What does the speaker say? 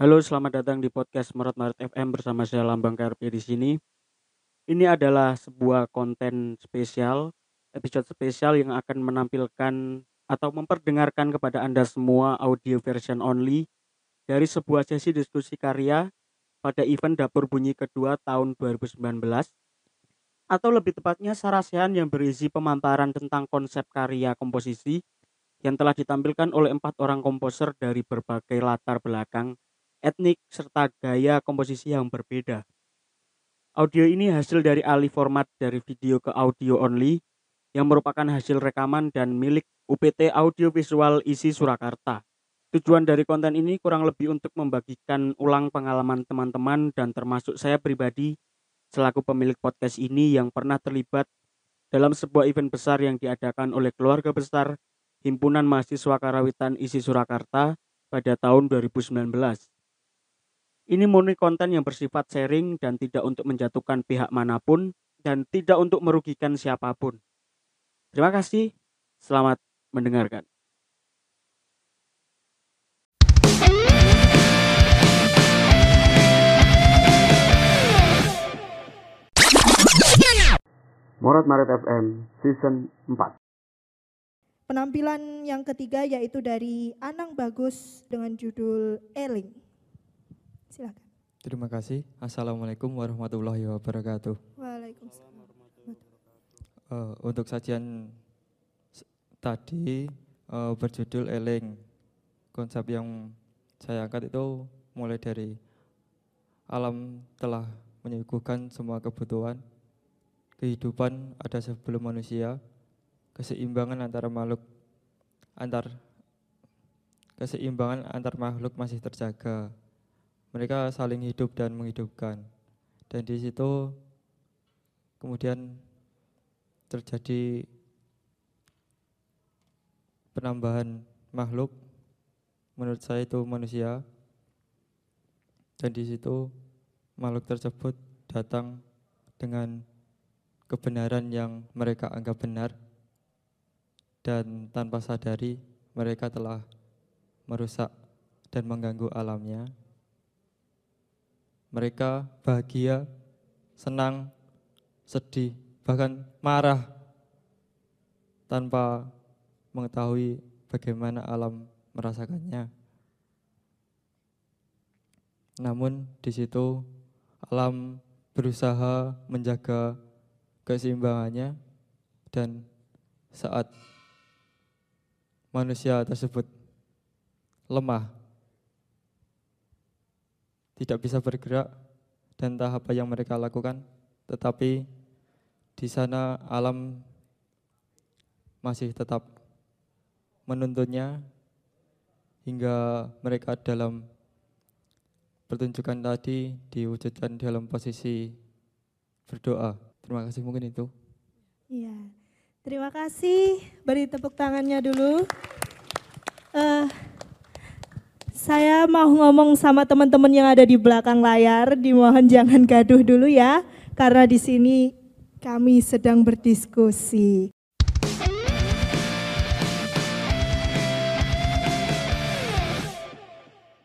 Halo, selamat datang di podcast Merot Maret FM bersama saya Lambang KRP di sini. Ini adalah sebuah konten spesial, episode spesial yang akan menampilkan atau memperdengarkan kepada Anda semua audio version only dari sebuah sesi diskusi karya pada event Dapur Bunyi kedua tahun 2019 atau lebih tepatnya sarasehan yang berisi pemaparan tentang konsep karya komposisi yang telah ditampilkan oleh empat orang komposer dari berbagai latar belakang, etnik, serta gaya komposisi yang berbeda. Audio ini hasil dari alih format dari video ke audio only yang merupakan hasil rekaman dan milik UPT Audio Visual Isi Surakarta. Tujuan dari konten ini kurang lebih untuk membagikan ulang pengalaman teman-teman dan termasuk saya pribadi selaku pemilik podcast ini yang pernah terlibat dalam sebuah event besar yang diadakan oleh keluarga besar Himpunan Mahasiswa Karawitan Isi Surakarta pada tahun 2019. Ini murni konten yang bersifat sharing dan tidak untuk menjatuhkan pihak mana pun dan tidak untuk merugikan siapa pun. Terima kasih, selamat mendengarkan. Morat Maret FM Season 4 Penampilan yang ketiga yaitu dari Anang Bagus dengan judul Eling. Silakan. Terima kasih. Assalamualaikum warahmatullahi wabarakatuh. Waalaikumsalam. Uh, untuk sajian tadi uh, berjudul Eling. Konsep yang saya angkat itu mulai dari alam telah menyuguhkan semua kebutuhan kehidupan ada sebelum manusia, keseimbangan antara makhluk antar keseimbangan antar makhluk masih terjaga. Mereka saling hidup dan menghidupkan. Dan di situ kemudian terjadi penambahan makhluk menurut saya itu manusia dan di situ makhluk tersebut datang dengan kebenaran yang mereka anggap benar dan tanpa sadari mereka telah merusak dan mengganggu alamnya. Mereka bahagia, senang, sedih, bahkan marah tanpa mengetahui bagaimana alam merasakannya. Namun di situ alam berusaha menjaga keseimbangannya dan saat manusia tersebut lemah, tidak bisa bergerak dan entah apa yang mereka lakukan, tetapi di sana alam masih tetap menuntunnya hingga mereka dalam pertunjukan tadi diwujudkan dalam posisi berdoa. Terima kasih mungkin itu. Iya. Terima kasih. Beri tepuk tangannya dulu. Uh, saya mau ngomong sama teman-teman yang ada di belakang layar, dimohon jangan gaduh dulu ya, karena di sini kami sedang berdiskusi.